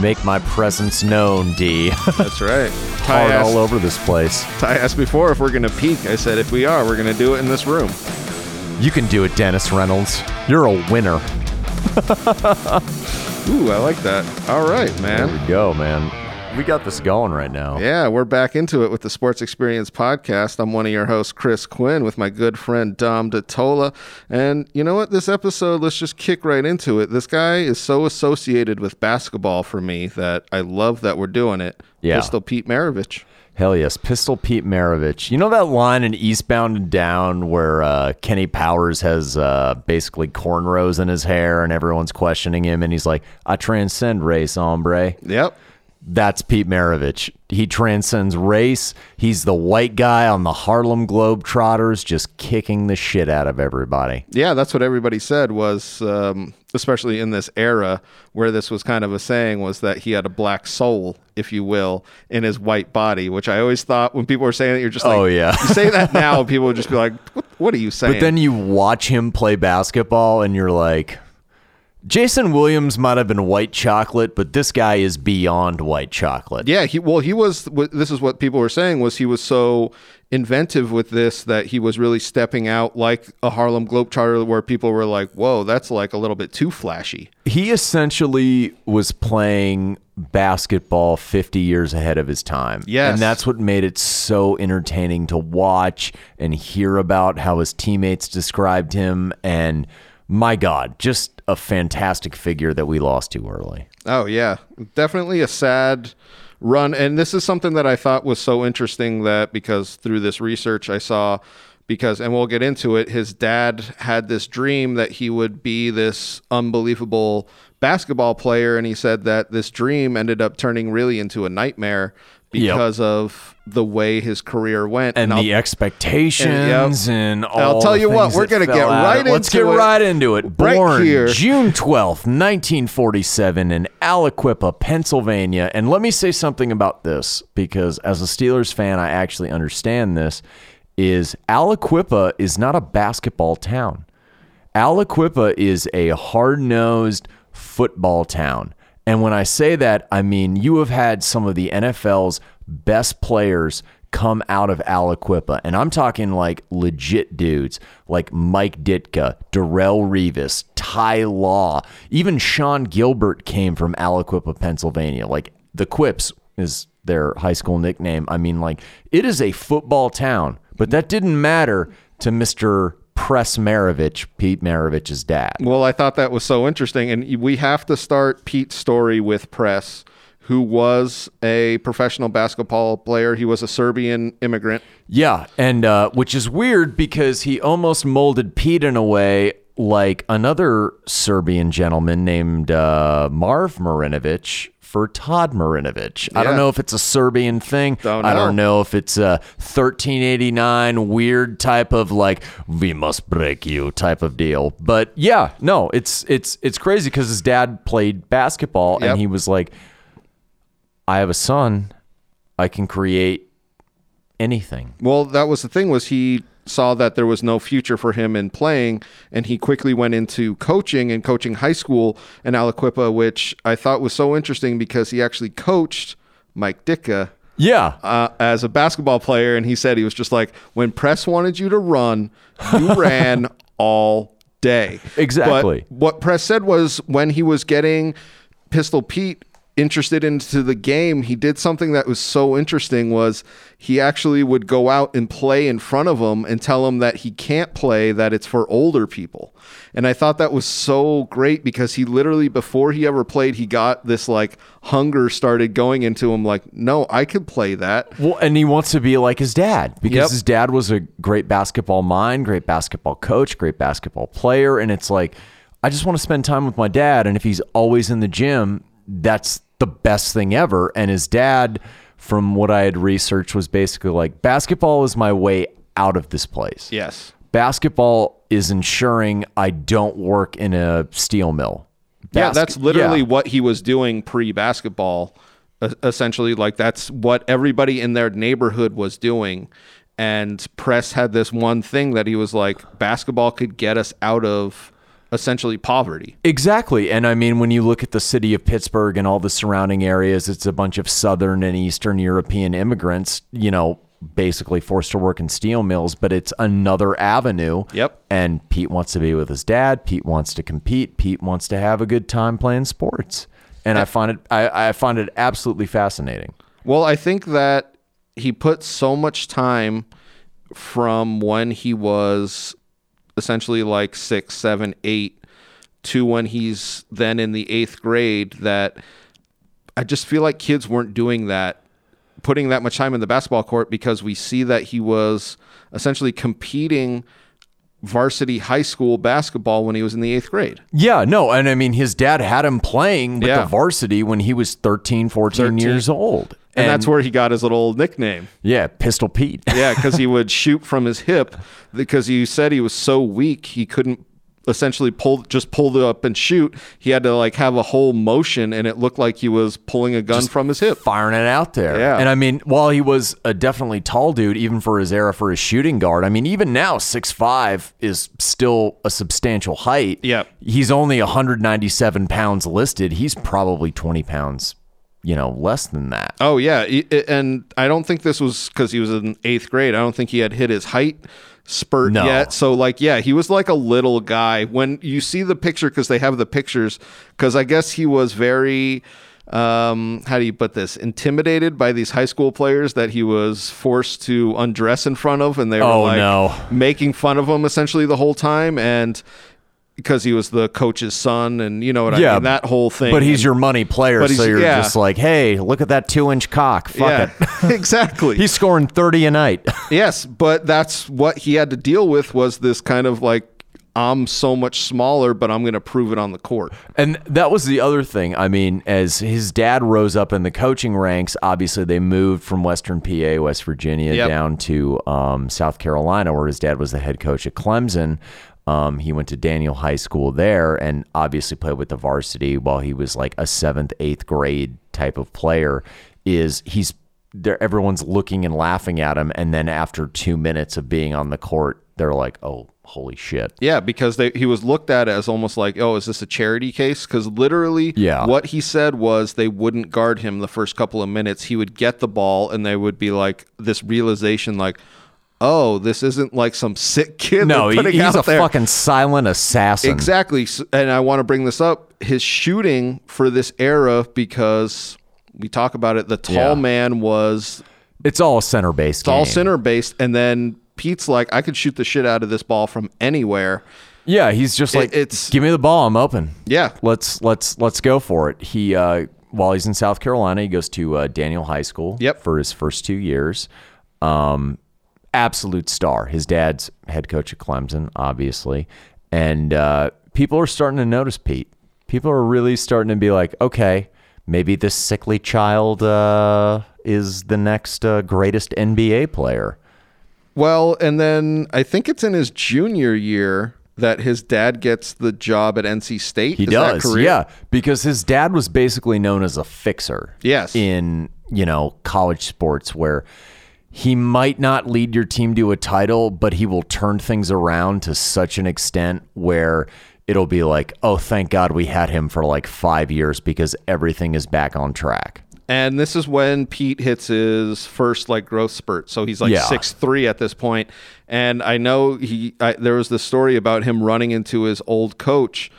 Make my presence known, D. That's right. Ty Hard asked, all over this place. Ty asked before if we're going to peak. I said if we are, we're going to do it in this room. You can do it, Dennis Reynolds. You're a winner. Ooh, I like that. All right, man. There we go, man. We got this going right now. Yeah, we're back into it with the Sports Experience podcast. I'm one of your hosts, Chris Quinn, with my good friend Dom DiTolla. And you know what? This episode, let's just kick right into it. This guy is so associated with basketball for me that I love that we're doing it. Yeah. Pistol Pete Maravich. Hell yes, Pistol Pete Maravich. You know that line in Eastbound and Down where uh, Kenny Powers has uh, basically cornrows in his hair and everyone's questioning him, and he's like, "I transcend race, hombre." Yep. That's Pete Maravich. He transcends race. He's the white guy on the Harlem Globetrotters, just kicking the shit out of everybody. Yeah, that's what everybody said was, um, especially in this era where this was kind of a saying, was that he had a black soul, if you will, in his white body, which I always thought when people were saying it, you're just like, Oh, yeah. you say that now, people would just be like, what, what are you saying? But then you watch him play basketball, and you're like, Jason Williams might have been white chocolate, but this guy is beyond white chocolate. yeah, he well, he was. This is what people were saying was he was so inventive with this that he was really stepping out like a Harlem Globetrotter, where people were like, "Whoa, that's like a little bit too flashy." He essentially was playing basketball 50 years ahead of his time. Yes. And that's what made it so entertaining to watch and hear about how his teammates described him. And my God, just a fantastic figure that we lost too early. Oh yeah, definitely a sad run. And this is something that I thought was so interesting that because through this research I saw because and we'll get into it his dad had this dream that he would be this unbelievable basketball player and he said that this dream ended up turning really into a nightmare because of the way his career went And, I'll- the expectations and, all I'll tell you what, we're gonna get right it. Let's into get it right into it. right Born here. June 12th, 1947 in Aliquippa, Pennsylvania. And let me say something about this because as a Steelers fan, I actually understand this is Aliquippa is not a basketball town. Aliquippa is a hard-nosed football town. And when I say that, I mean you have had some of the NFL's best players come out of Aliquippa. And I'm talking like legit dudes like Mike Ditka, Darrelle Revis, Ty Law, even Sean Gilbert came from Aliquippa, Pennsylvania. Like the Quips is their high school nickname. I mean, like it is a football town, but that didn't matter to Mr. Press Maravich, Pete Maravich's dad. Well, I thought that was so interesting. And we have to start Pete's story with Press, who was a professional basketball player. He was a Serbian immigrant. Yeah, and uh, which is weird because he almost molded Pete in a way like another Serbian gentleman named uh, Marv Marinovich for Todd Marinovich. I don't know if it's a Serbian thing. Don't I don't know if it's a 1389 weird type of like we must break you type of deal. But yeah, no, it's it's it's crazy because his dad played basketball Yep. and he was like, I have a son, I can create anything. Well, that was the thing was he saw that there was no future for him in playing, and he quickly went into coaching and coaching high school in Aliquippa, which I thought was so interesting because he actually coached Mike Ditka Yeah. uh, as a basketball player, and he said he was just like when Press wanted you to run, you ran all day. Exactly. But what Press said was when he was getting Pistol Pete interested into the game, he did something that was so interesting was he actually would go out and play in front of him and tell him that he can't play, that it's for older people. And I thought that was so great because he literally before he ever played, he got this like hunger started going into him like, no, I could play that. Well, and he wants to be like his dad because Yep. his dad was a great basketball mind, great basketball coach, great basketball player. And it's like, I just want to spend time with my dad. And if he's always in the gym, that's the best thing ever. And his dad, from what I had researched, was basically like, basketball is my way out of this place. Yes. Basketball is ensuring I don't work in a steel mill. Yeah, that's literally yeah. what he was doing pre basketball. Essentially, like that's what everybody in their neighborhood was doing. And Press had this one thing that he was like, basketball could get us out of essentially poverty. Exactly. And I mean, when you look at the city of Pittsburgh and all the surrounding areas, it's a bunch of Southern and Eastern European immigrants, you know, basically forced to work in steel mills, but it's another avenue. Yep. And Pete wants to be with his dad. Pete wants to compete. Pete wants to have a good time playing sports. And I find it I, I find it absolutely fascinating. Well, I think that he put so much time from when he was essentially like six, seven, eight to when he's then in the eighth grade that I just feel like kids weren't doing that, putting that much time in the basketball court because we see that he was essentially competing varsity high school basketball when he was in the eighth grade. Yeah, no, and I mean his dad had him playing with Yeah. the varsity when he was 13, 14 13. years old. And, that's where he got his little nickname. yeah, Pistol Pete. Yeah, because he would shoot from his hip because he said he was so weak he couldn't essentially pull just pull it up and shoot. He had to like have a whole motion and it looked like he was pulling a gun from his hip. firing it out there. Yeah. And I mean, while he was a definitely tall dude, even for his era, for his shooting guard, I mean, even now, six five is still a substantial height. Yep. He's only 197 pounds listed. He's probably 20 pounds, you know, less than that. Oh yeah, and I don't think this was because he was in eighth grade. I don't think he had hit his height spurt No. yet. So like, yeah, he was like a little guy. When you see the picture, because they have the pictures, because I guess he was very. Um, how do you put this? Intimidated by these high school players that he was forced to undress in front of, and they were Oh, like no. making fun of him essentially the whole time, and because he was the coach's son, and you know what I mean, that whole thing. But he's And- your money player, so you're yeah. just like, hey, look at that two inch cock. Fuck yeah, it. exactly. He's scoring 30 a night. Yes, but that's what he had to deal with was this kind of like I'm so much smaller, but I'm going to prove it on the court. And that was the other thing. I mean, as his dad rose up in the coaching ranks, obviously they moved from Western PA, West Virginia, Yep. down to um, South Carolina, where his dad was the head coach at Clemson. Um, he went to Daniel High School there and obviously played with the varsity while he was like a seventh, eighth grade type of player. Is he's there? Everyone's looking and laughing at him, and then after two minutes of being on the court, they're like, "Oh, holy shit!" Yeah, because they, he was looked at as almost like, oh, is this a charity case? Because literally, Yeah. what he said was they wouldn't guard him the first couple of minutes. He would get the ball, and they would be like this realization, like, oh, this isn't like some sick kid. No, he- he's a there. fucking silent assassin. Exactly. And I want to bring this up his shooting for this era because we talk about it. The tall Yeah. man was It's all center based. it's all center based. And then Pete's like, I could shoot the shit out of this ball from anywhere. Yeah, he's just like, it's- give me the ball, I'm open. Yeah. Let's let's let's go for it. He uh, while he's in South Carolina, he goes to uh, Daniel High School. Yep. for his first two years. Um, absolute star. His dad's head coach at Clemson, obviously, and uh, people are starting to notice Pete. People are really starting to be like, okay, maybe this sickly child uh, is the next uh, greatest NBA player. Well, and then I think it's in his junior year that his dad gets the job at NC State. He Is does, yeah, because his dad was basically known as a fixer. Yes. in you know college sports where he might not lead your team to a title, but he will turn things around to such an extent where it'll be like, oh, thank God we had him for like five years because everything is back on track. And this is when Pete hits his first like growth spurt. So he's like Yeah. six three at this point. And I know he I, there was this story about him running into his old coach,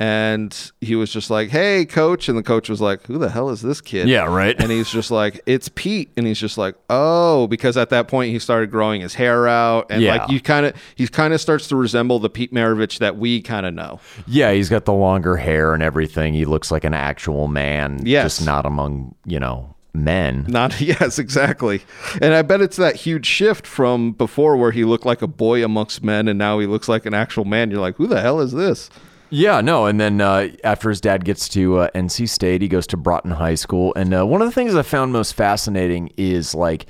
and he was just like, "Hey, coach," and the coach was like, "Who the hell is this kid?" Yeah, right. And he's just like, "It's Pete," and he's just like, "Oh," because at that point he started growing his hair out, and Yeah. like you kind of he kind of starts to resemble the Pete Maravich that we kind of know. Yeah, he's got the longer hair and everything. He looks like an actual man, Yes. just not among you know men. Not yes, exactly. And I bet it's that huge shift from before where he looked like a boy amongst men and now he looks like an actual man. You're like, who the hell is this? Yeah, no. And then uh, after his dad gets to uh, NC State, he goes to Broughton High School. And uh, one of the things I found most fascinating is like,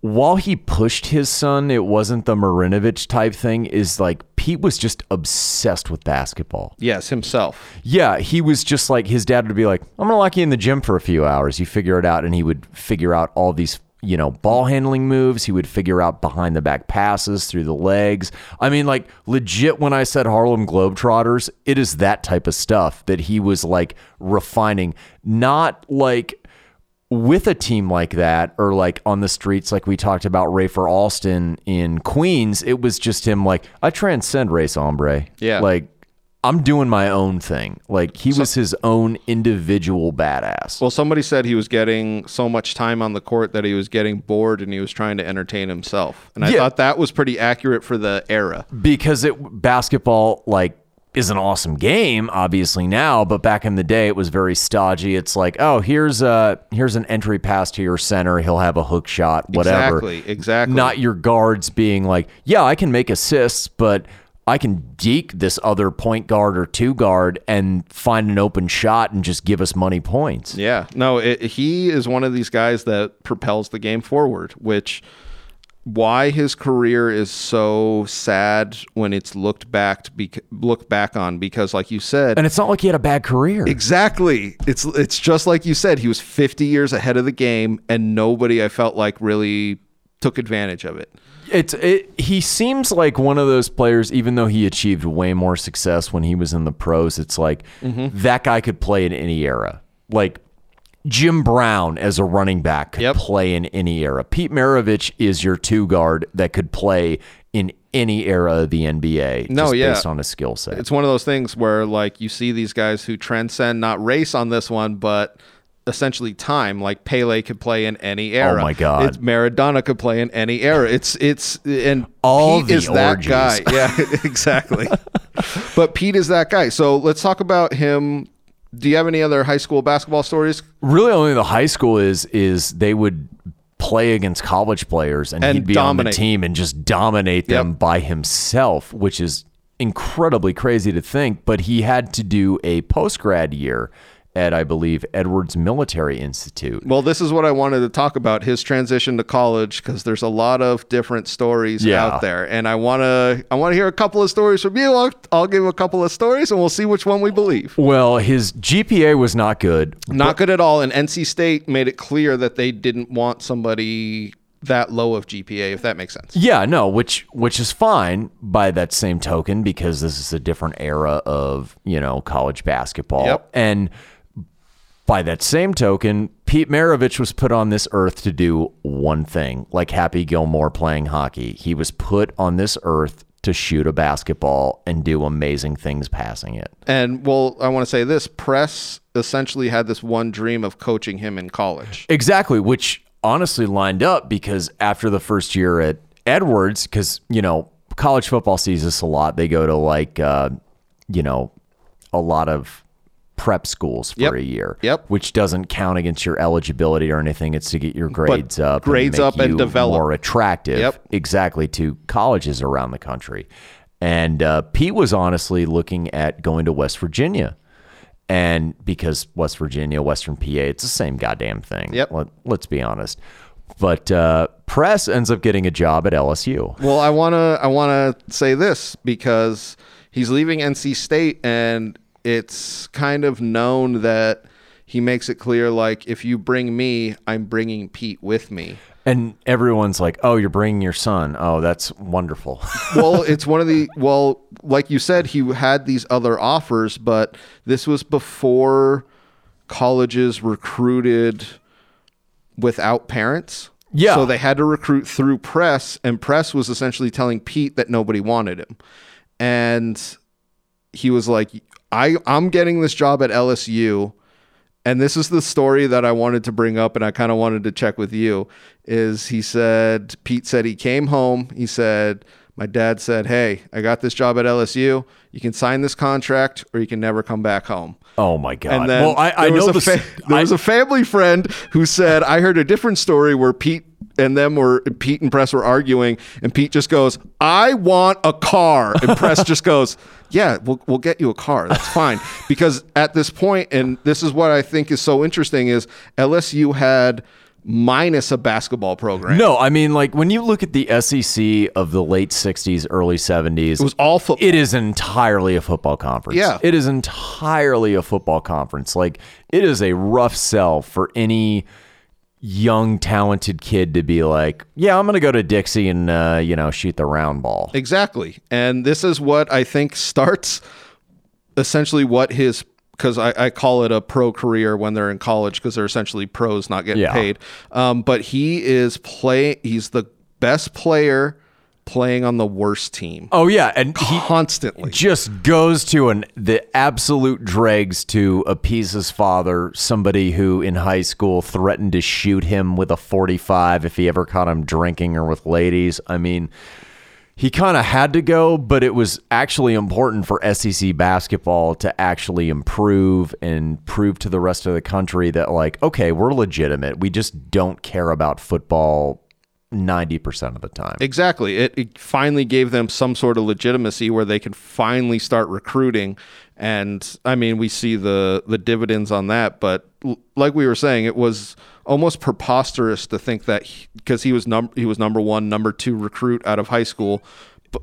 while he pushed his son, it wasn't the Marinovich type thing. Is like Pete was just obsessed with basketball. Yes, himself. Yeah, he was just like his dad would be like, "I'm gonna lock you in the gym for a few hours. You figure it out," and he would figure out all these you know, ball handling moves. He would figure out behind the back passes through the legs. I mean, like, legit, when I said Harlem Globetrotters, it is that type of stuff that he was like refining, not like with a team like that or like on the streets like we talked about Rafer Alston in Queens, it was just him like I transcend race hombre. Yeah. Like I'm doing my own thing. Like he was his own individual badass. Well, somebody said he was getting so much time on the court that he was getting bored and he was trying to entertain himself. And I Yeah. thought that was pretty accurate for the era. because it basketball like is an awesome game obviously now but back in the day it was very stodgy it's like oh here's a here's an entry pass to your center he'll have a hook shot whatever Exactly, exactly. not your guards being like yeah i can make assists but i can deke this other point guard or two guard and find an open shot and just give us money points Yeah, no, it, he is one of these guys that propels the game forward, which why his career is so sad when it's looked back to be looked back on because like you said and it's not like he had a bad career Exactly. It's it's just like you said. He was 50 years ahead of the game, and nobody I felt like really took advantage of it. It's it, he seems like one of those players, even though he achieved way more success when he was in the pros. It's like Mm-hmm. that guy could play in any era. Like Jim Brown as a running back could Yep. play in any era. Pete Maravich is your two guard that could play in any era of the NBA. No, yeah. based on a skill set. It's one of those things where like you see these guys who transcend not race on this one, but essentially time. Like Pele could play in any oh era. Oh my God. It's Maradona could play in any era. It's it's and All Pete is that orgies. guy. Yeah, exactly. but Pete is that guy. So let's talk about him. Do you have any other high school basketball stories? really only the high school is is they would play against college players and, And he'd be dominate. on the team and just dominate them Yep. by himself, which is incredibly crazy to think. But he had to do a post grad year at I believe Edwards Military Institute. Well, this is what I wanted to talk about his transition to college because there's a lot of different stories Yeah. out there, and I want to I want to hear a couple of stories from you. I'll, I'll give a couple of stories, and we'll see which one we believe. Well, his GPA was not good. Not good at all. And NC State made it clear that they didn't want somebody that low of GPA, if that makes sense. Yeah, no, which which is fine by that same token because this is a different era of, you know, college basketball. Yep. And by that same token, Pete Maravich was put on this earth to do one thing, like Happy Gilmore playing hockey. He was put on this earth to shoot a basketball and do amazing things passing it. And well, I want to say this: Press essentially had this one dream of coaching him in college. Exactly, which honestly lined up because after the first year at Edwards, because you know college football sees this a lot. They go to like uh, you know a lot of prep schools for Yep. a year. Yep. Which doesn't count against your eligibility or anything. It's to get your grades up, grades and make up and develop. more attractive. Yep. Exactly to colleges around the country. And uh, Pete was honestly looking at going to West Virginia. And because West Virginia, Western PA, it's the same goddamn thing. Yep. Let, let's be honest. But uh, Press ends up getting a job at LSU. Well, I wanna I wanna say this because he's leaving NC State, and it's kind of known that he makes it clear like if you bring me, I'm bringing Pete with me. And everyone's like, oh, you're bringing your son. Oh, that's wonderful. well, it's one of the well, like you said, he had these other offers, but this was before colleges recruited without parents. Yeah. So they had to recruit through press, and press was essentially telling Pete that nobody wanted him. And he was like, I, I'm getting this job at LSU. And this is the story that I wanted to bring up, and I kind of wanted to check with you. Is he said Pete said he came home. He said my dad said, "Hey, I got this job at LSU. You can sign this contract, or you can never come back home." oh my God. And then well, I, I there know this. fa- there I- was a family friend who said, "I heard a different story where Pete and them were Pete and Press were arguing, and Pete just goes, "I want a car," and Press just goes, "Yeah, we'll we'll get you a car. That's fine." because at this point, and this is what I think is so interesting, is LSU had minus a basketball program. no, I mean, like when you look at the SEC of the late 60s, early 70s, It was all football. It is entirely a football conference. Yeah. It is entirely a football conference. Like it is a rough sell for any young talented kid to be like, yeah, I'm gonna go to Dixie and uh, you know shoot the round ball. Exactly. And this is what I think starts essentially what his because I, I call it a pro career when they're in college because they're essentially pros not getting Yeah. paid. Um, but he is play he's the best player playing on the worst team Oh yeah, and he constantly. just goes to an the absolute dregs to appease his father, somebody who in high school threatened to shoot him with a 45 if he ever caught him drinking or with ladies. I mean, he kind of had to go, but it was actually important for SEC basketball to actually improve and prove to the rest of the country that like, okay, we're legitimate. We just don't care about football 90% of the time. Exactly. It, it finally gave them some sort of legitimacy where they could finally start recruiting. And I mean, we see the the dividends on that. But l- like we were saying, it was almost preposterous to think that because he, was num- he was number one, number two recruit out of high school,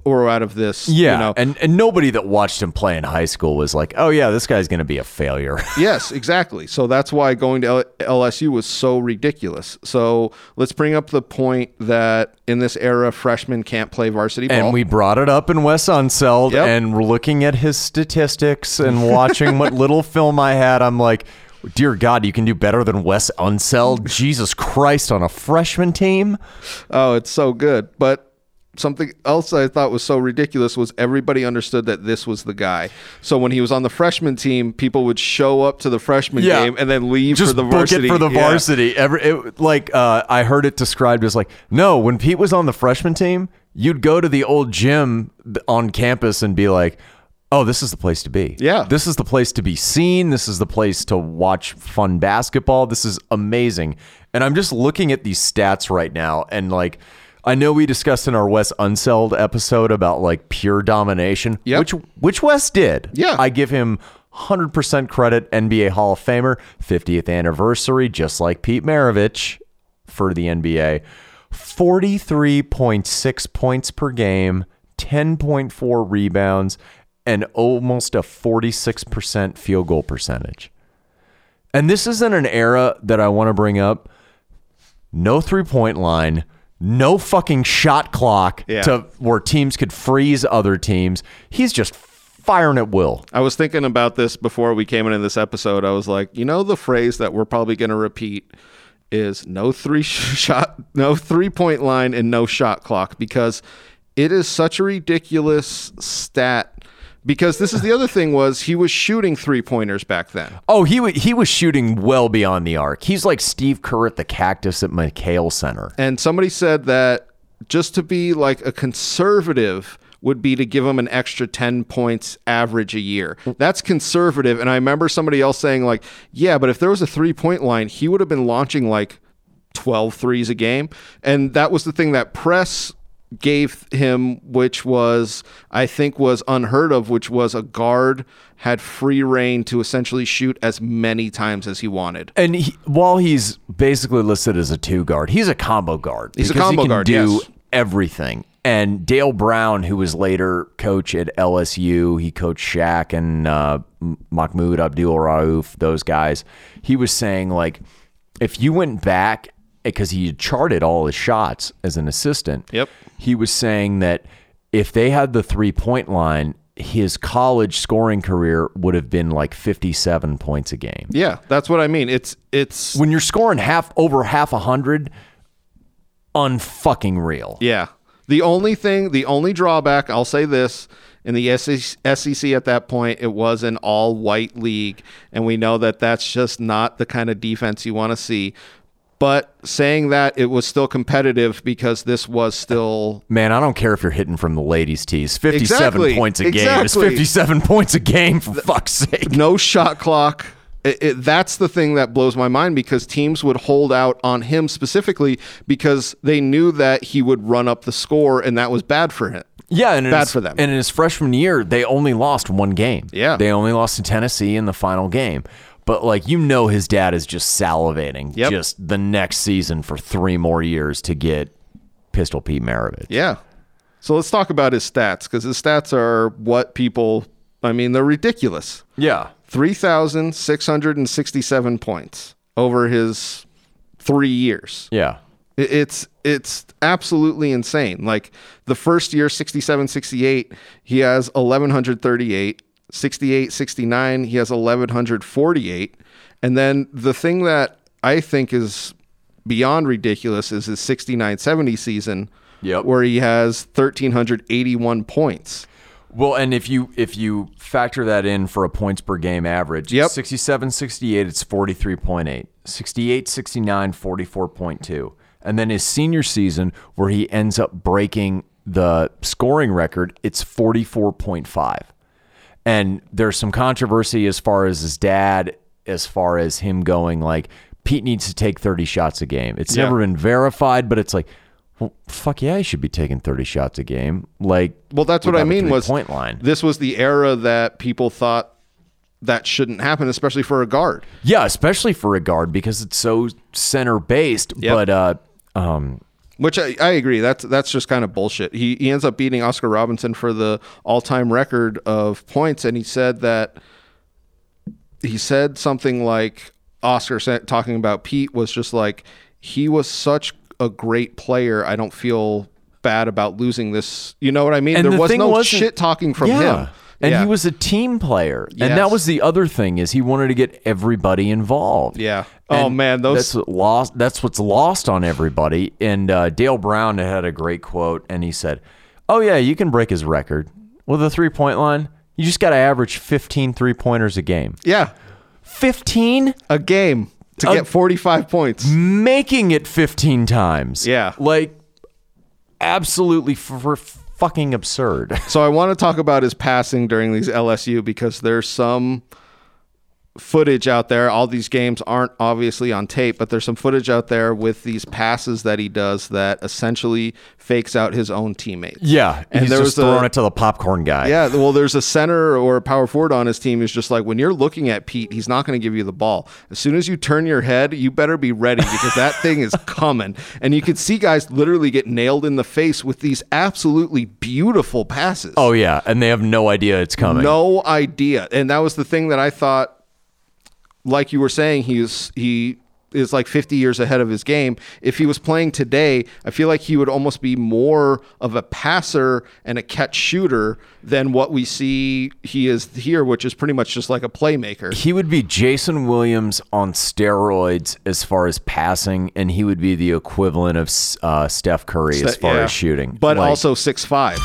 or out of this. Yeah, You know, and and nobody that watched him play in high school was like, "Oh yeah, this guy's going to be a failure." yes, exactly. So that's why going to L- LSU was so ridiculous. So let's bring up the point that in this era, freshmen can't play varsity ball. and we brought it up in Wes Unseld, Yep. and we're looking at his statistics and watching what little film I had. I'm like, "Dear God, you can do better than Wes Unseld." Jesus Christ, on a freshman team. Oh, it's so good. But something else I thought was so ridiculous was everybody understood that this was the guy. So when he was on the freshman team, people would show up to the freshman Yeah. game and then leave Just for the varsity. it for the Yeah. varsity. Every it, like uh, I heard it described as like, no, when Pete was on the freshman team, you'd go to the old gym on campus and be like, "Oh, this is the place to be. Yeah. this is the place to be seen. This is the place to watch fun basketball. This is amazing." And I'm just looking at these stats right now, and like. I know we discussed in our Wes Unseld episode about like pure domination, Yep. which which Wes did. Yeah. I give him 100% credit, NBA Hall of Famer, 50th anniversary, just like Pete Maravich for the NBA. 43.6 points per game, 10.4 rebounds, and almost a 46% field goal percentage. And this isn't an era that I want to bring up. No three point line, no fucking shot clock Yeah. to where teams could freeze other teams. He's just firing at will. I was thinking about this before we came into this episode. I was like, you know, the phrase that we're probably going to repeat is no three shot, no three point line, and no shot clock because it is such a ridiculous stat. Because this is the other thing was he was shooting three pointers back then. Oh, he wa he was shooting well beyond the arc. He's like Steve Kerr at the Cactus at McKale Center. And somebody said that just to be like a conservative would be to give him an extra 10 points average a year. That's conservative. And I remember somebody else saying, like, yeah, but if there was a three point line, he would have been launching like 12 threes a game. And that was the thing that press gave him which was i think was unheard of which was a guard had free reign to essentially shoot as many times as he wanted And he, while he's basically listed as a two guard, he's a combo guard. He's a combo he can guard, Do yes. everything. And Dale Brown, who was later coach at LSU, he coached Shaq and uh, Mahmoud Abdul Rauf, those guys. He was saying like, if you went back because he had charted all his shots as an assistant. Yep. He was saying that if they had the three point line, his college scoring career would have been like 57 points a game yeah that's what i mean it's it's when you're scoring half over half a hundred, unfucking real. Yeah. The only thing, the only drawback, I'll say this in the SEC SEC at that point, it was an all white league. And we know that that's just not the kind of defense you want to see. But saying that, it was still competitive because this was still. Man, I don't care if you're hitting from the ladies' tees. 57 Exactly. points a game is 57 points a game, for fuck's sake. no shot clock. It, it, that's the thing that blows my mind because teams would hold out on him specifically because they knew that he would run up the score and that was bad for him. Yeah, and Bad his- for them. And in his freshman year, they only lost one game. Yeah. They only lost to Tennessee in the final game. But like you know his dad is just salivating Yep. just the next season for three more years to get Pistol Pete Maravich. Yeah. So let's talk about his stats because his stats are what people, I mean, they're ridiculous. Yeah. 3,667 points over his three years. Yeah. It's it's absolutely insane. Like the first year 67 68, he has 1138, 68 69, he has 1148. And then the thing that I think is beyond ridiculous is his 69 70 season Yep. where he has 1381 points. Well, and if you if you factor that in for a points per game average, Yep. 67 68 it's 43.8. 68 69 44.2. And then his senior season where he ends up breaking the scoring record, it's 44.5. And there's some controversy as far as his dad as far as him going like Pete needs to take 30 shots a game. It's Yeah. never been verified, but it's like well, fuck yeah, he should be taking 30 shots a game. Like, Well, that's what I mean was point line. this was the era that people thought that shouldn't happen, especially for a guard. Yeah, especially for a guard because it's so center based. Yep. But uh, um, Which I, I agree. That's that's just kind of bullshit. He he ends up beating Oscar Robinson for the all time record of points, and he said that he said something like Oscar talking about Pete was just like he was such a great player. I don't feel bad about losing this. You know what I mean? And there the was no shit talking from yeah. him. And Yeah. he was a team player, and that was the other thing is he wanted to get everybody involved. Yeah. Oh, man, those- that's what lost. That's what's lost on everybody. And uh, Dale Brown had a great quote, and he said, "Oh yeah, you can break his record with a three point line. You just got to average 15 three pointers a game. yeah, 15." a game to A- get forty five points. making it 15 times. Yeah. Like absolutely for fucking absurd. So I want to talk about his passing during these LSU because there's some footage out there. All these games aren't obviously on tape, but there's some footage out there with these passes that he does that essentially fakes out his own teammates. Yeah, And he's there just was a- throwing it to the popcorn guy. Yeah, well, there's a center or a power forward on his team who's just like, when you're looking at Pete, he's not going to give you the ball. As soon as you turn your head, you better be ready because that thing is coming. And you could see guys literally get nailed in the face with these absolutely beautiful passes. Oh yeah, and they have no idea it's coming. No idea. And that was the thing that I thought, like you were saying, he was he is like 50 years ahead of his game. If he was playing today, I feel like he would almost be more of a passer and a catch shooter than what we see he is here, which is pretty much just like a playmaker. He would be Jason Williams on steroids as far as passing, and he would be the equivalent of uh, Steph Curry as far Yeah. as shooting. But Like- also six five.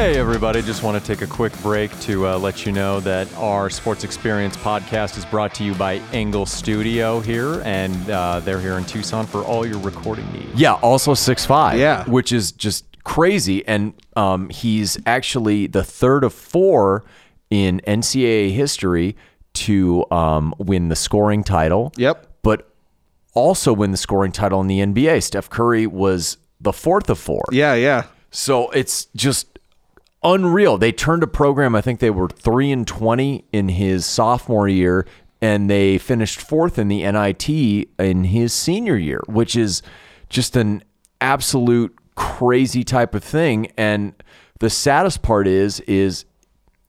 Hey, everybody. Just want to take a quick break to uh, let you know that our Sports Experience podcast is brought to you by Engle Studio here, and uh, they're here in Tucson for all your recording needs. Yeah, also six five. Yeah. which is just crazy. And um, he's actually the third of four in NCAA history to um, win the scoring title. Yep. but also win the scoring title in the NBA. Steph Curry was the fourth of four. Yeah, yeah. So it's just unreal. They turned a program. I think they were three and twenty in his sophomore year, and they finished fourth in the NIT in his senior year, which is just an absolute crazy type of thing. And the saddest part is, is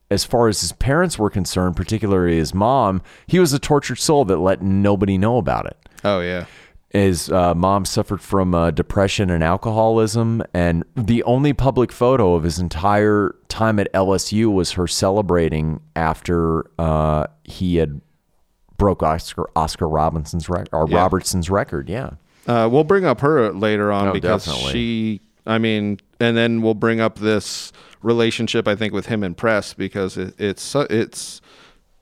as far as his parents were concerned, particularly his mom, he was a tortured soul that let nobody know about it. Oh yeah. His uh, mom suffered from uh, depression and alcoholism, and the only public photo of his entire time at LSU was her celebrating after uh, he had broke Oscar Oscar Robinson's record or Yeah. Robertson's record. Yeah, Uh, we'll bring up her later on Oh, because definitely. she, I mean, and then we'll bring up this relationship I think with him and Press because it, it's it's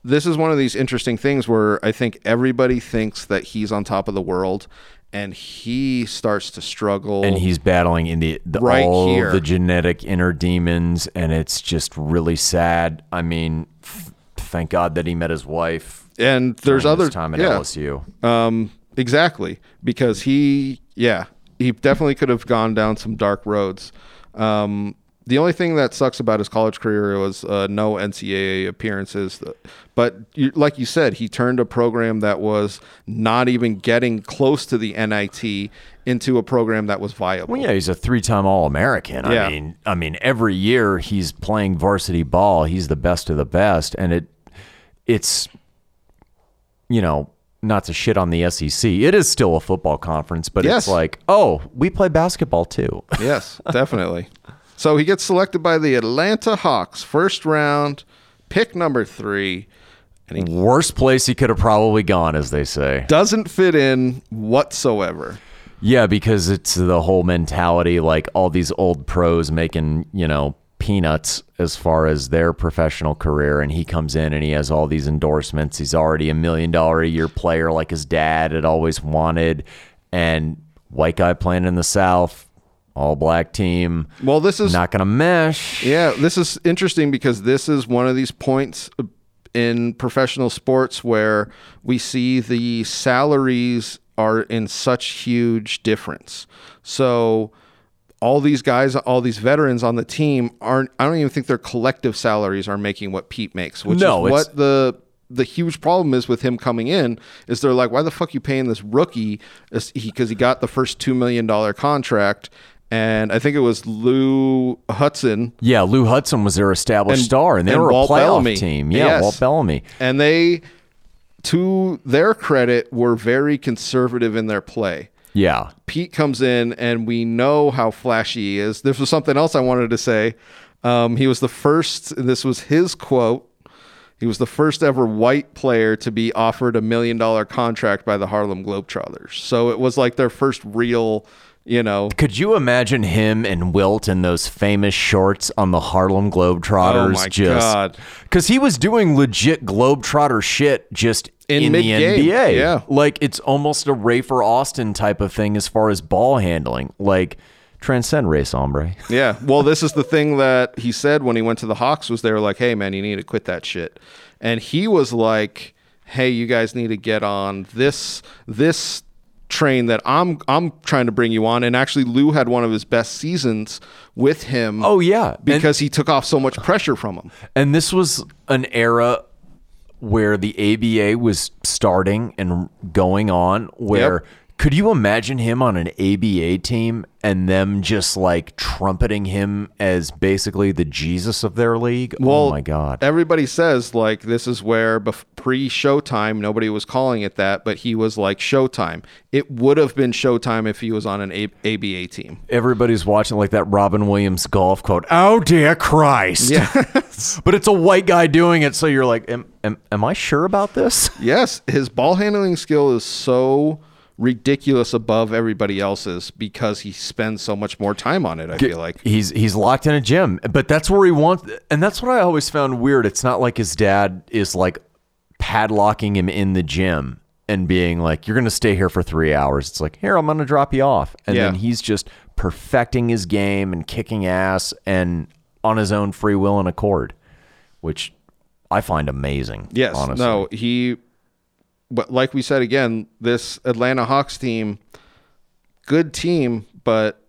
this is one of these interesting things where I think everybody thinks that he's on top of the world and he starts to struggle. and he's battling in the, the Right all here. the genetic inner demons, and it's just really sad. I mean, th- thank God that he met his wife. and there's other time at yeah. LSU. Um, exactly, because he, yeah, he definitely could have gone down some dark roads. Um, the only thing that sucks about his college career was uh, no NCAA appearances. But you, like you said, he turned a program that was not even getting close to the NIT into a program that was viable. Well, yeah, he's a three-time All-American. Yeah. I mean, I mean, every year he's playing varsity ball. He's the best of the best, and it, it's, you know, not to shit on the SEC, it is still a football conference, but Yes. it's like, oh, we play basketball too. Yes, definitely. So he gets selected by the Atlanta Hawks, first round, pick number three. Worst place he could have probably gone, as they say. Doesn't fit in whatsoever. Yeah, because it's the whole mentality like all these old pros making, you know, peanuts as far as their professional career. And he comes in and he has all these endorsements. He's already a million dollar a year player like his dad had always wanted. And white guy playing in the South, all black team, Well, this is not going to mesh. Yeah, this is interesting because this is one of these points in professional sports where we see the salaries are in such huge difference. So all these guys, all these veterans on the team aren't I don't even think their collective salaries are making what Pete makes, which No, is what the the huge problem is with him coming in is they're like, why the fuck you paying this rookie? Because he got the first two million dollar contract, and I think it was Lou Hudson, Yeah, Lou Hudson was their established And- star, and they and were Walt a playoff Bellamy. team. Yeah, Yes. Walt Bellamy. and they, to their credit, were very conservative in their play. Yeah. Pete comes in, and we know how flashy he is. This was something else I wanted to say. Um, he was the first, this was his quote. He was the first ever white player to be offered a million dollar contract by the Harlem Globetrotters. So it was like their first real, you know, Could you imagine him and Wilt in those famous shorts on the Harlem Globetrotters? Oh my just, God. Because he was doing legit Globetrotter shit just In in, the NBA. yeah. Like it's almost a Rafer Alston type of thing as far as ball handling. Like transcend race, hombre. Yeah. Well, this is the thing that he said when he went to the Hawks was they were like, "Hey, man, you need to quit that shit," and he was like, "Hey, you guys need to get on this this train that I'm I'm trying to bring you on." And actually, Lou had one of his best seasons with him. Oh, yeah. And- because he took off so much pressure from him. And this was an era where the ABA was starting and going on where Yep. Could you imagine him on an ABA team and them just like trumpeting him as basically the Jesus of their league? Oh well, oh my god. Everybody says like this is where bef- pre Showtime nobody was calling it that, but he was like Showtime. It would have been Showtime if he was on an A- ABA team. Everybody's watching like that Robin Williams golf quote. Oh dear Christ. Yeah. but it's a white guy doing it, so you're like, am, am, am I sure about this? Yes, his ball handling skill is so ridiculous above everybody else's because he spends so much more time on it. I feel like he's he's locked in a gym, but that's where he wants, and that's what I always found weird. It's not like his dad is like padlocking him in the gym and being like, "You're going to stay here for three hours." It's like, "Here, I'm going to drop you off," and Yeah. then he's just perfecting his game and kicking ass and on his own free will and accord, which I find amazing. yes, honestly. no, he. But like we said again, this Atlanta Hawks team, good team, but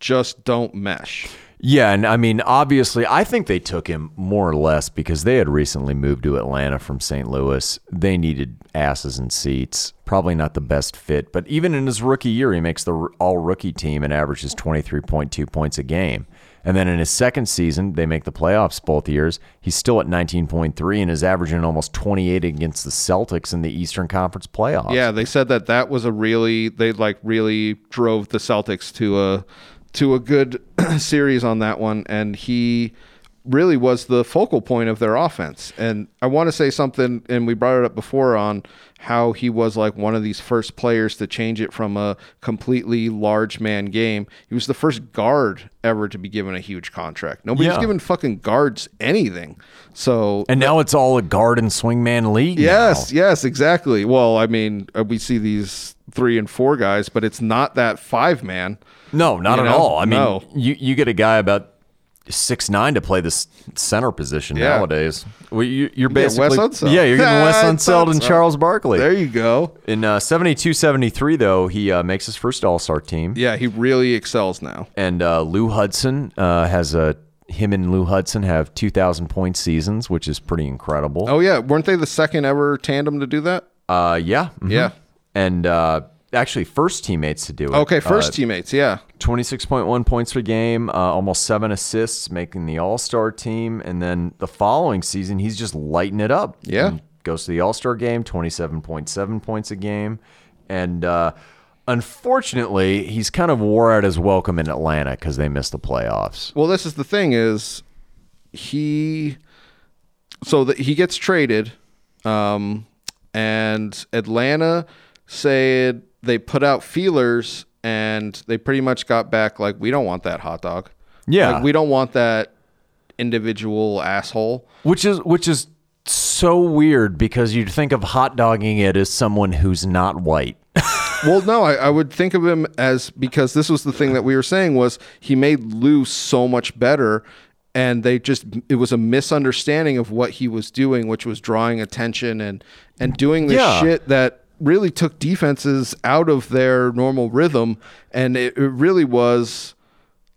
just don't mesh. Yeah, and I mean, obviously, I think they took him more or less because they had recently moved to Atlanta from St. Louis. They needed asses and seats. Probably not the best fit, but even in his rookie year, he makes the all rookie team and averages 23.2 points a game. And then in his second season, they make the playoffs both years. He's still at 19.3 and is averaging almost 28 against the Celtics in the Eastern Conference playoffs. Yeah, they said that that was a really they like really drove the Celtics to a to a good series on that one, and he really was the focal point of their offense. And I want to say something, and we brought it up before on how he was like one of these first players to change it from a completely large man game. He was the first guard ever to be given a huge contract. Nobody's Yeah. given fucking guards anything. So And now it's all a guard and swingman league. now. Yes, yes, exactly. Well, I mean, uh, we see these three and four guys, but it's not that five man. No, not You at know? all. I mean, No. you you get a guy about six nine to play this center position Yeah. nowadays. Well, you, Wes basically yeah, you're getting Wes Unseld and Charles Barkley. There you go. In uh, 72-73, though, he uh, makes his first All Star team, Yeah, he really excels now. and uh, Lou Hudson uh, has a him and Lou Hudson have two thousand point seasons, which is pretty incredible. Oh yeah, weren't they the second ever tandem to do that? Uh, yeah, mhm. Yeah. and uh, actually first teammates to do it. Okay, first Uh, teammates. Yeah, 26.1 points per game, uh, almost seven assists, making the All Star team. And then the following season, he's just lighting it up. Yeah. Goes to the All Star game, 27.7 points a game. And uh, unfortunately, he's kind of wore out his welcome in Atlanta because they missed the playoffs. Well, this is the thing is he so that he gets traded um and Atlanta said they put out feelers and they pretty much got back like we don't want that hot dog. Yeah. Like, we don't want that individual asshole. Which is which is so weird because you'd think of hot dogging it as someone who's not white. well, no, I, I would think of him as because this was the thing that we were saying was he made Lou so much better, and they just it was a misunderstanding of what he was doing, which was drawing attention and and doing this Yeah. shit that really took defenses out of their normal rhythm, and it, it really was.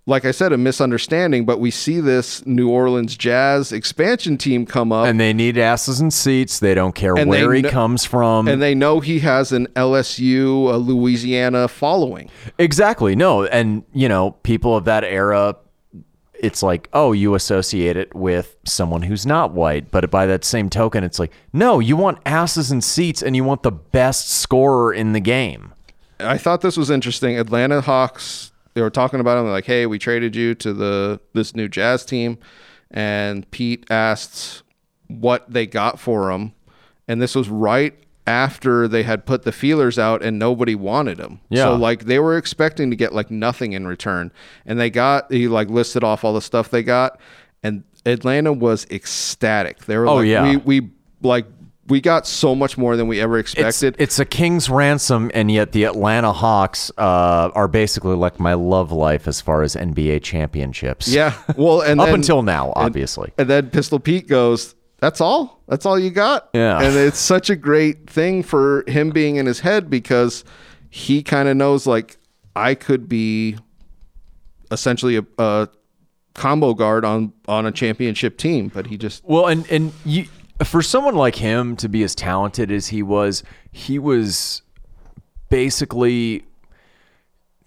Like I said, a misunderstanding, but we see this New Orleans Jazz expansion team come up, and they need asses and seats. They don't care And where he kn- comes from. and they know he has an LSU, a Louisiana following. Exactly. No, and you know, people of that era it's like, "Oh, you associate it with someone who's not white." But by that same token, it's like, "No, you want asses and seats and you want the best scorer in the game." I thought this was interesting. Atlanta Hawks, they were talking about him. They're like, "Hey, we traded you to the this new Jazz team," and Pete asked what they got for him, and this was right after they had put the feelers out and nobody wanted him. Yeah. So like they were expecting to get like nothing in return, and they got he like listed off all the stuff they got, and Atlanta was ecstatic. They were Oh, like, yeah. we we like we got so much more than we ever expected. it's a king's ransom, and yet the Atlanta Hawks uh, are basically like my love life as far as NBA championships. yeah. Well, and Up then- until now, obviously. And then Pistol Pete goes, "That's all. That's all you got." Yeah. And it's such a great thing for him being in his head because he kind of knows like I could be essentially a, a combo guard on on a championship team, but he just Well, and and you for someone like him to be as talented as he was, he was basically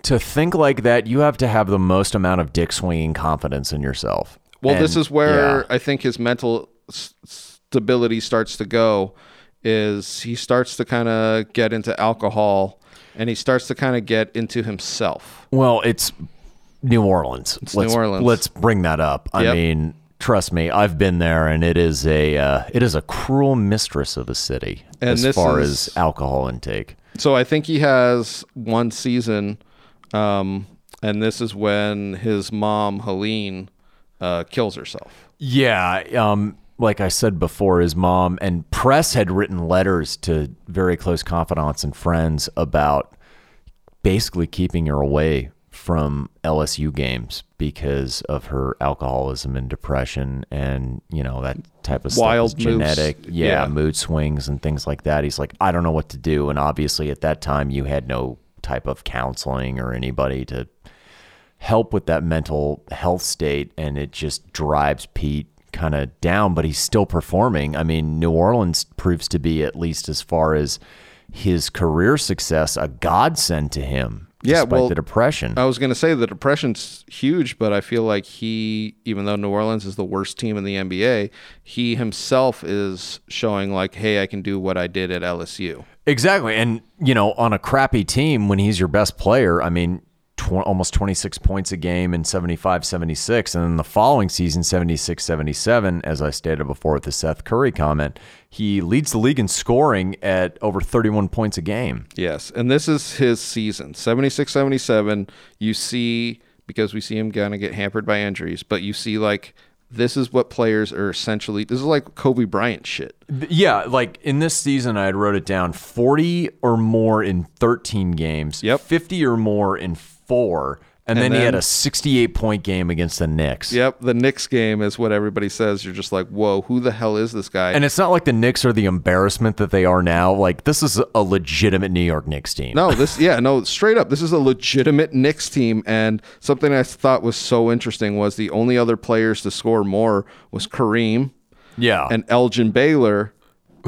to think like that. You have to have the most amount of dick swinging confidence in yourself. Well, this is where yeah. I think his mental stability starts to go. Is he starts to kind of get into alcohol, and he starts to kind of get into himself. Well, it's New Orleans. New let's, Orleans. Let's bring that up. I Yep. mean, trust me, I've been there, and it is a uh, it is a cruel mistress of a city And as far is- as alcohol intake. So I think he has one season, um, and this is when his mom Helene uh, kills herself. Yeah, um, like I said before, his mom and press had written letters to very close confidants and friends about basically keeping her away from LSU games because of her alcoholism and depression and you know that type of Wild stuff genetic yeah, Yeah. mood swings and things like that. He's like I don't know what to do. And obviously at that time you had no type of counseling or anybody to help with that mental health state. And it just drives Pete kind of down but he's still performing I mean New Orleans proves to be at least as far as his career success a godsend to him Yeah, well, the depression I was going to say the depression's huge, but I feel like he, even though New Orleans is the worst team in the NBA, he himself is showing like, hey, I can do what I did at LSU. Exactly. And, you know, on a crappy team, when he's your best player, I mean, tw- almost 26 points a game in 75 76. And then the following season, 76 77, as I stated before with the Seth Curry comment, he leads the league in scoring at over 31 points a game. Yes, and this is his season 76 77. You see, because we see him kind of get hampered by injuries, but you see, like, this is what players are essentially, this is like Kobe Bryant shit. Yeah, like in this season, I had wrote it down 40 or more in 13 games, Yep. 50 or more in four. And, And then, he had a 68 point game against the Knicks. Yep, the Knicks game is what everybody says. You're just like, whoa, who the hell is this guy? And it's not like the Knicks are the embarrassment that they are now. Like this is a legitimate New York Knicks team. No, this yeah, no, straight up. This is a legitimate Knicks team and something I thought was so interesting was the only other players to score more was Kareem Yeah, and Elgin Baylor,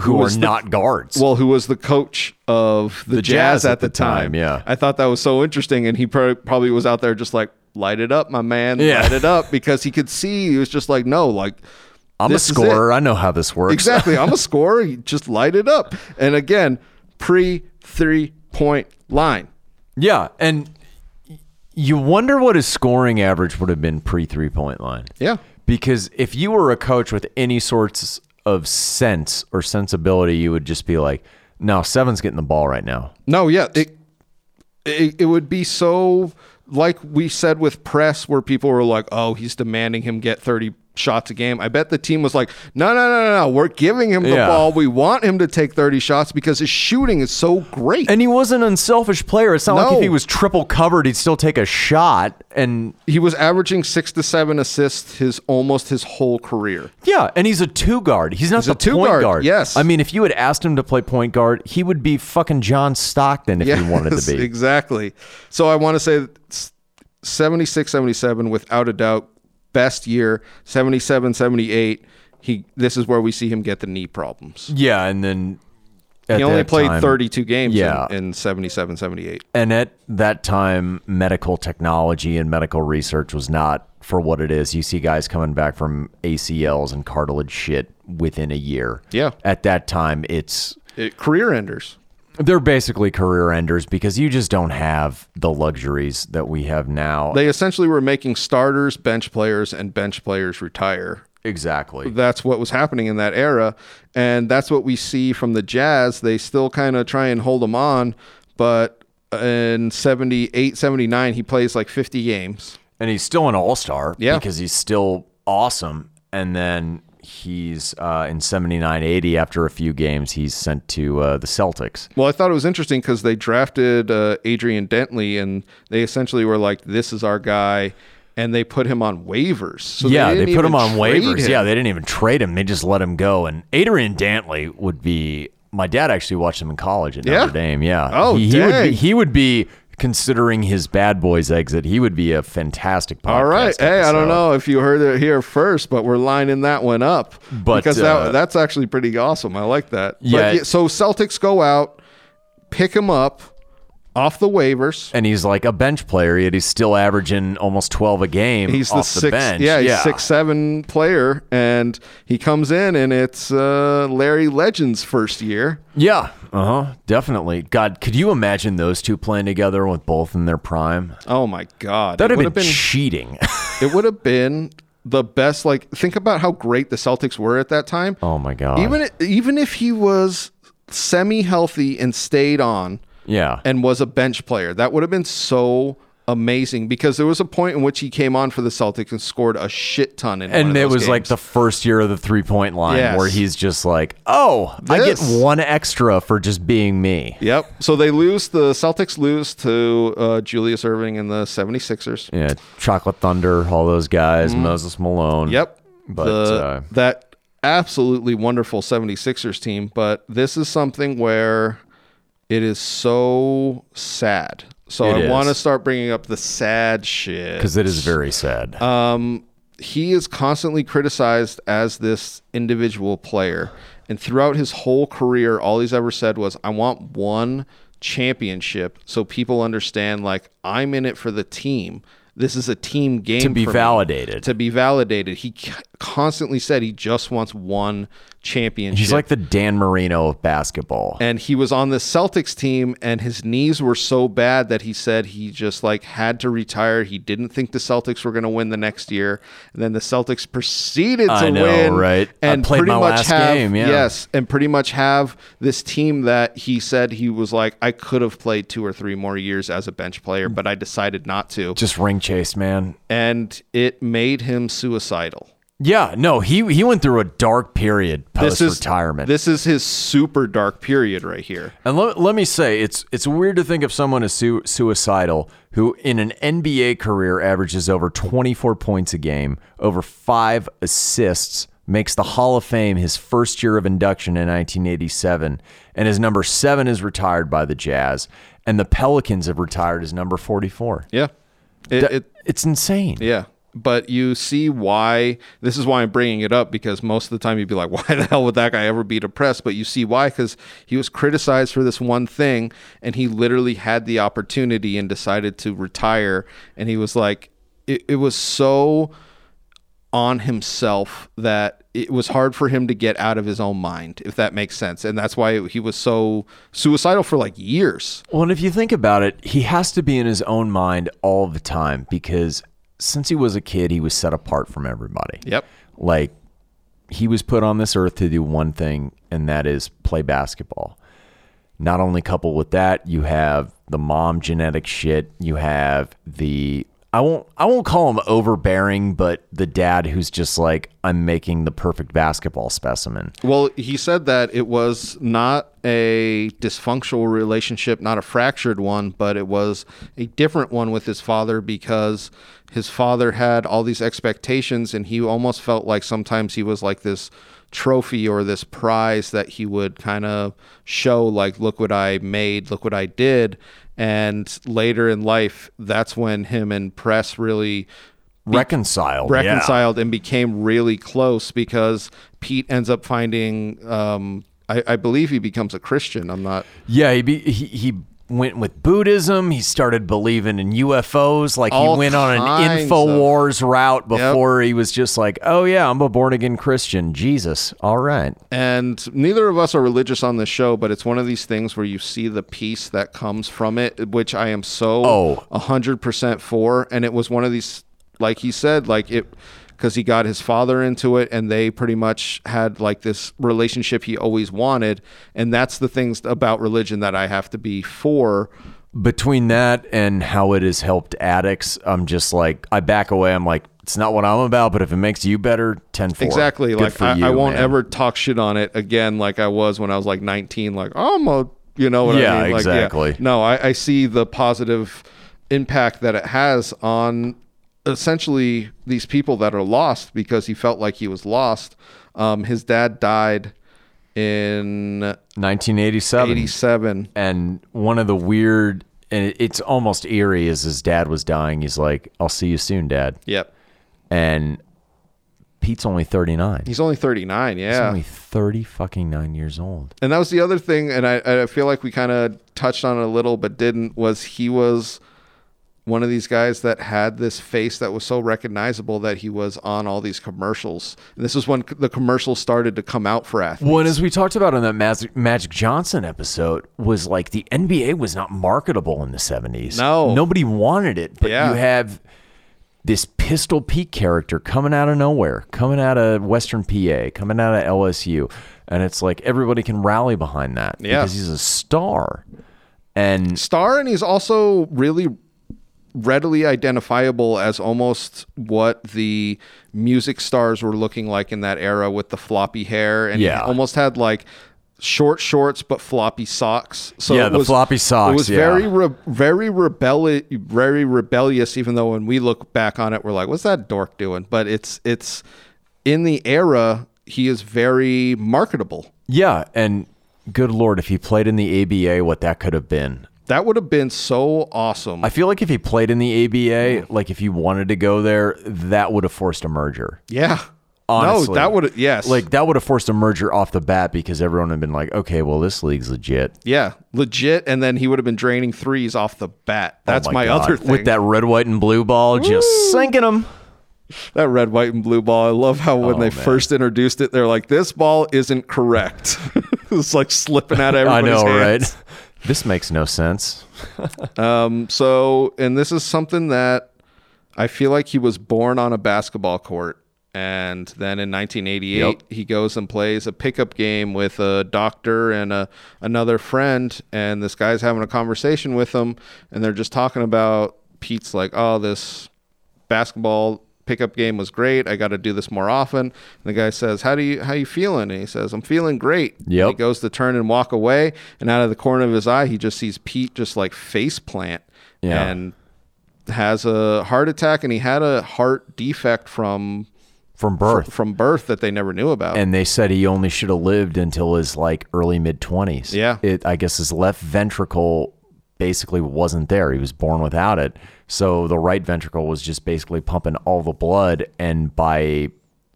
who, are was the- not guards. well, who was the coach of the, The Jazz, Jazz at at the, the time, time. yeah. I thought that was so interesting and he pro- probably was out there just like light it up, my man, Yeah. light it up because he could see he was just like no, like I'm a scorer. I know how this works. Exactly. I'm a scorer. Just light it up. And again, pre three point line. Yeah, and you wonder what his scoring average would have been pre three point line. Yeah. Because if you were a coach with any sorts of sense or sensibility, you would just be like, "No, seven's getting the ball right now." No, yeah. It, it it would be so like we said with press where people were like, "Oh, he's demanding him get 30 shots a game." I bet the team was like, "No, no, no, no, no. We're giving him the Yeah. ball. We want him to take 30 shots because his shooting is so great." And he was an unselfish player. It's not like if he was triple covered, he'd still take a shot. And he was averaging 6 to 7 assists his almost his whole career. yeah, and he's a two guard. He's not He's the a two point guard, guard. yes. I mean, if you had asked him to play point guard, he would be fucking John Stockton if he wanted to be. Exactly. So I want to say s- 76 77 without a doubt best year 77 78 he this is where we see him get the knee problems. Yeah, and then at He only that played time- 32 games Yeah. in, in 77 78. And at that time, medical technology and medical research was not for what it is. You see guys coming back from ACLs and cartilage shit within a year. Yeah. At that time, it's It, career enders. They're basically career enders because you just don't have the luxuries that we have now. They essentially were making starters, bench players and bench players retire. exactly. That's what was happening in that era and that's what we see from the Jazz. They still kind of try and hold them on, but in 78 79 he plays like 50 games. And he's still an all star Yeah. because he's still awesome. And then he's uh, in 79 80, after a few games, he's sent to uh, the Celtics. Well, I thought it was interesting because they drafted uh, Adrian Dantley, and they essentially were like, "This is our guy," and they put him on waivers. So yeah, they, didn't put him on waivers. him. Yeah, they didn't even trade him. They just let him go. And Adrian Dantley would be. My dad actually watched him in college at Yeah? Notre Dame. Yeah. Oh, he, he would be. He would be considering his bad boys exit. He would be a fantastic. Podcast All right. Hey, I don't know if you heard it here first, but we're lining that one up But, because uh, that, that's actually pretty awesome. I like that. Yeah. But, so Celtics go out, pick him up off the waivers. And he's like a bench player, yet he's still averaging almost twelve a game. He's the six, bench. yeah, he's six seven player, and he comes in, and it's uh, Larry Legend's first year. Yeah, uh huh, definitely. God, could you imagine those two playing together with both in their prime? Oh my god, That'd have would been, cheating. it would have been the best. Like, think about how great the Celtics were at that time. oh my god. Even even if he was semi healthy and stayed on yeah. and was a bench player, that would have been so amazing because there was a point in which he came on for the Celtics and scored a shit ton in one and it was like the first year of the three point line Yes. where he's just like, oh, I get one extra for just being me. Yep. So they lose the Celtics lose to uh, Julius Erving and the 76ers. Yeah, Chocolate Thunder, all those guys, Moses Malone. Yep. But The- uh, that absolutely wonderful 76ers team, but this is something where it is so sad. So It I want to start bringing up the sad shit. because it is very sad. Um, he is constantly criticized as this individual player. And throughout his whole career, all he's ever said was, I want one championship so people understand, like, I'm in it for the team. This is a team game to be for me." validated. To be validated. He constantly said he just wants one championship. He's like the Dan Marino of basketball. and he was on the Celtics team and his knees were so bad that he said he just like had to retire. He didn't think the Celtics were going to win the next year. And then the Celtics proceeded to I know, win right? And played pretty my much last have game, yeah. yes, and pretty much have this team that he said he was like I could have played 2 or 3 more years as a bench player, but I decided not to. just ring chase, man. And it made him suicidal. Yeah, no, he he went through a dark period This post retirement. This is his super dark period right here. And let, let me say, it's it's weird to think of someone as su- suicidal who, in an NBA career, averages over 24 points a game, over five assists, makes the Hall of Fame his first year of induction in 1987, and his number seven is retired by the Jazz, and the Pelicans have retired his number 44. Yeah. It, it it's insane. Yeah. But you see why this is why I'm bringing it up because most of the time you'd be like, why the hell would that guy ever be depressed? But you see why because he was criticized for this one thing and he literally had the opportunity and decided to retire. And he was like, it, it was so on himself that it was hard for him to get out of his own mind, if that makes sense. And that's why he was so suicidal for like years. Well, and if you think about it, he has to be in his own mind all the time because since he was a kid, he was set apart from everybody. Yep. Like he was put on this earth to do one thing, and that is play basketball. Not only coupled with that, you have the mom genetic shit. You have the I won't I won't call him overbearing, but the dad who's just like I'm making the perfect basketball specimen. Well, he said that it was not a dysfunctional relationship, not a fractured one, but it was a different one with his father because his father had all these expectations and he almost felt like sometimes he was like this trophy or this prize that he would kind of show like look what I made, look what I did and later in life, that's when him and Press really reconciled, reconciled, yeah. and became really close because Pete ends up finding. Um, I, I, believe he becomes a Christian. I'm not. Yeah, he be, he, he went with Buddhism. He started believing in UFOs. Like All he went on an InfoWars of, route before yep. he was just like, oh, yeah, I'm a born again Christian. Jesus. All right. And neither of us are religious on this show, but it's one of these things where you see the peace that comes from it, which I am so oh. 100% for. And it was one of these, like he said, like it because he got his father into it and they pretty much had like this relationship he always wanted. And that's the things about religion that I have to be for. Between that and how it has helped addicts I'm just like I back away. I'm like it's not what I'm about but if it makes you better 10 4 exactly. Good like I, you, I, won't man. ever talk shit on it again like I was when I was like 19 like I'm a you know what yeah, I mean? Like, exactly. Yeah. no I, I see the positive impact that it has on essentially these people that are lost because he felt like he was lost. Um, his dad died in 1987. 87. And one of the weird, and it's almost eerie, as his dad was dying. He's like, "I'll see you soon, Dad." Yep. And Pete's only 39. He's only 39, yeah. He's only 30 fucking 9 years old. And that was the other thing and I I feel like we kind of touched on it a little but didn't was he was one of these guys that had this face that was so recognizable that he was on all these commercials. And this is when the commercials started to come out for athletes. Well, as we talked about in that Magic, Magic Johnson episode, was like the NBA was not marketable in the 70s. No. Nobody wanted it. But yeah. you have this Pistol Pete character coming out of nowhere, coming out of Western PA, coming out of LSU. And it's like everybody can rally behind that yeah. because he's a star. And star, and he's also really readily identifiable as almost what the music stars were looking like in that era with the floppy hair and yeah. almost had like short shorts but floppy socks. So yeah, the was, floppy socks. It was yeah. very re- very rebellious, very rebellious. Even though when we look back on it, we're like, "What's that dork doing?" But it's it's in the era. He is very marketable. Yeah, and good lord, if he played in the ABA, what that could have been. That would have been so awesome. I feel like if he played in the ABA, like if he wanted to go there, that would have forced a merger. Yeah. Honestly. No, that would yes. Like that would have forced a merger off the bat because everyone would have been like, okay, well this league's legit. Yeah, legit, and then he would have been draining threes off the bat. Oh That's oh my, my other thing. With that red, white, and blue ball, Woo! just sinking them. That red, white, and blue ball. I love how when oh, they man. first introduced it, they're like, "This ball isn't correct." it's like slipping out of everybody's I know, hands. right? This makes no sense. um, so, and this is something that I feel like he was born on a basketball court. And then in 1988, yep. he goes and plays a pickup game with a doctor and a, another friend. And this guy's having a conversation with him. And they're just talking about Pete's like, oh, this basketball pickup game was great. I got to do this more often. And the guy says, "How do you how you feeling?" And he says, "I'm feeling great." Yep. he goes to turn and walk away, and out of the corner of his eye, he just sees Pete just like face plant yeah. and has a heart attack, and he had a heart defect from from birth from birth that they never knew about. And they said he only should have lived until his like early mid twenties. Yeah, it I guess his left ventricle basically wasn't there. He was born without it. So the right ventricle was just basically pumping all the blood. And by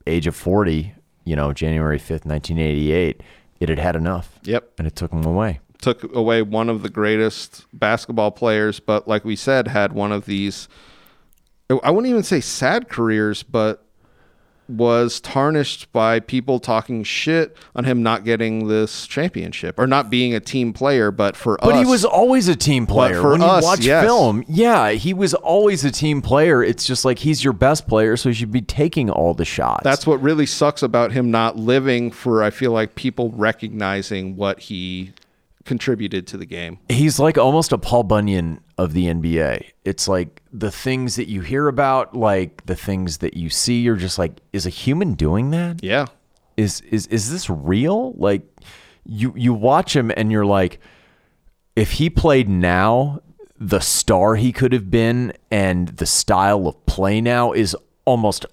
age of 40, you know, January 5th, 1988, it had had enough. Yep. And it took him away. Took away one of the greatest basketball players, but like we said, had one of these, I wouldn't even say sad careers, but was tarnished by people talking shit on him not getting this championship or not being a team player. But for But us, but he was always a team player. for when us, you watch yes. film, yeah, he was always a team player. It's just like he's your best player, so he should be taking all the shots. That's what really sucks about him not living for. I feel like people recognizing what he contributed to the game. he's like almost a Paul Bunyan of the NBA. It's like the things that you hear about, like the things that you see, you're just like, is a human doing that? Yeah. Is is is this real? Like you you watch him and you're like, if he played now, the star he could have been and the style of play now is almost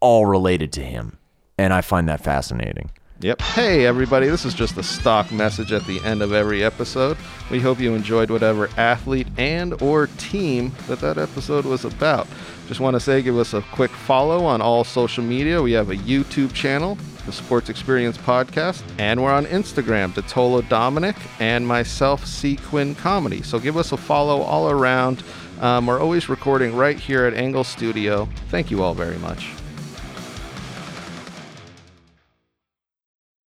all related to him. And I find that fascinating. Yep. Hey, everybody. This is just a stock message at the end of every episode. We hope you enjoyed whatever athlete and or team that that episode was about. Just want to say give us a quick follow on all social media. We have a YouTube channel, the Sports Experience Podcast, and we're on Instagram, DiTolla Dominic, and myself, C. Quinn Comedy. So give us a follow all around. Um, we're always recording right here at Engle Studio. Thank you all very much.